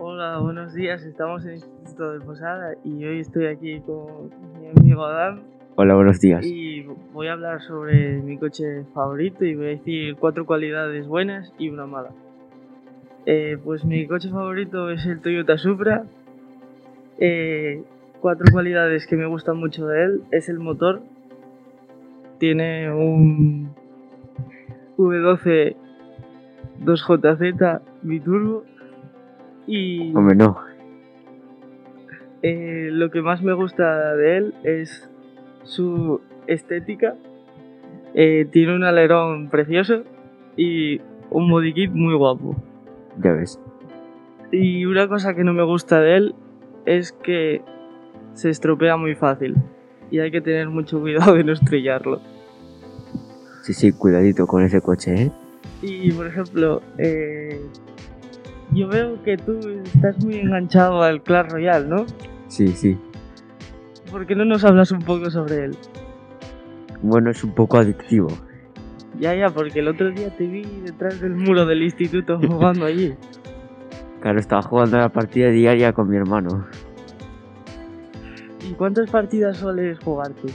Hola, buenos días. Estamos en el Instituto de Posada y hoy estoy aquí con mi amigo Adam Hola, buenos días. y voy a hablar sobre mi coche favorito y voy a decir cuatro cualidades buenas y una mala. Eh, pues mi coche favorito es el Toyota Supra. Eh, cuatro cualidades que me gustan mucho de él es el motor. Tiene un V12 2JZ biturbo y Hombre, no. eh, lo que más me gusta de él es su estética. Eh, tiene un alerón precioso y un modikit muy guapo. Ya ves. Y una cosa que no me gusta de él es que se estropea muy fácil y hay que tener mucho cuidado de no estrellarlo. Sí, sí, cuidadito con ese coche, ¿eh? Y por ejemplo, eh, yo veo que tú estás muy enganchado al Clash Royale, ¿no? Sí, sí. ¿Por qué no nos hablas un poco sobre él? Bueno, es un poco adictivo. Ya, ya, porque el otro día te vi detrás del muro del instituto jugando allí. Claro, estaba jugando la partida diaria con mi hermano. ¿Y cuántas partidas sueles jugar tú?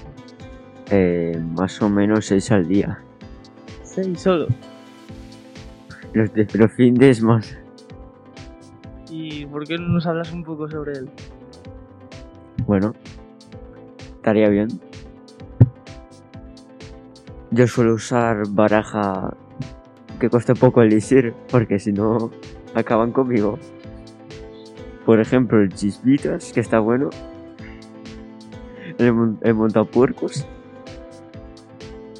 Eh, más o menos seis al día. Seis solo. Los de los más. ¿Y por qué no nos hablas un poco sobre él? Bueno, estaría bien. Yo suelo usar baraja que cueste poco elixir, porque si no, acaban conmigo. Por ejemplo, el Chisbitas, que está bueno. El, mon- el montapuercos.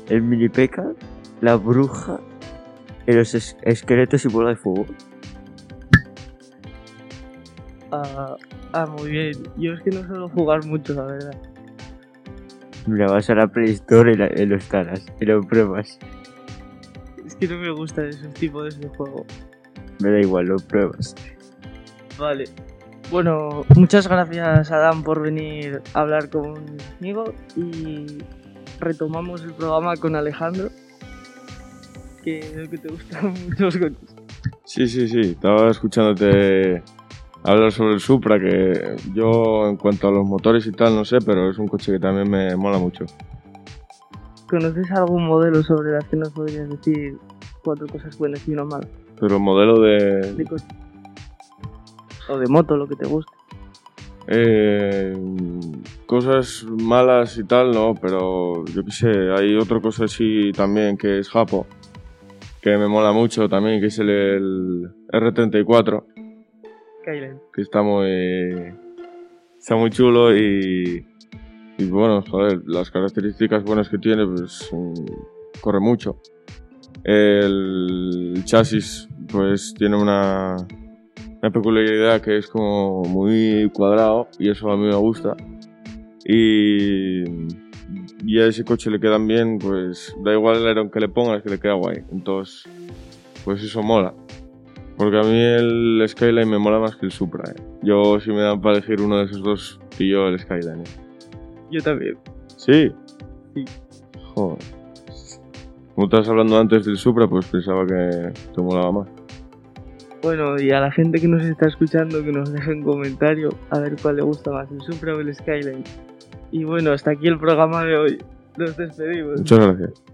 El mini peca. La bruja. Y los es- esqueletos y bola de fuego. Ah, ah, muy bien. Yo es que no suelo jugar mucho, la verdad. Mira, vas a la Play Store y, la- y lo instalas. Y lo pruebas. Es que no me gustan esos tipos de juego. Me da igual, lo pruebas. Vale. Bueno, muchas gracias Adam por venir a hablar conmigo y retomamos el programa con Alejandro, que veo que te gustan mucho los coches. Sí, sí, sí. Estaba escuchándote hablar sobre el Supra, que yo en cuanto a los motores y tal no sé, pero es un coche que también me mola mucho. ¿Conoces algún modelo sobre las que nos podrías decir cuatro cosas buenas y una mala? Pero modelo de... De coche. O de moto, lo que te guste. eh, cosas malas y tal, no, pero yo qué sé, hay otra cosa así también que es Japo, que me mola mucho también, que es el, el R34, Kylen. que está muy... Está muy chulo y... Y bueno, joder, las características buenas que tiene, pues mm, corre mucho. El chasis, pues tiene una, una peculiaridad que es como muy cuadrado y eso a mí me gusta. Y, y a ese coche le quedan bien, pues da igual el aerón que le pongas, que le queda guay. Entonces, pues eso mola. Porque a mí el Skyline me mola más que el Supra. ¿eh? Yo, si me dan para elegir uno de esos dos, pillo el Skyline. ¿eh? Yo también. ¿Sí? Sí. Joder. Como estabas hablando antes del Supra, pues pensaba que te molaba más. Bueno, y a la gente que nos está escuchando, que nos deje un comentario a ver cuál le gusta más, el Supra o el Skyline. Y bueno, hasta aquí el programa de hoy. Nos despedimos. Muchas gracias.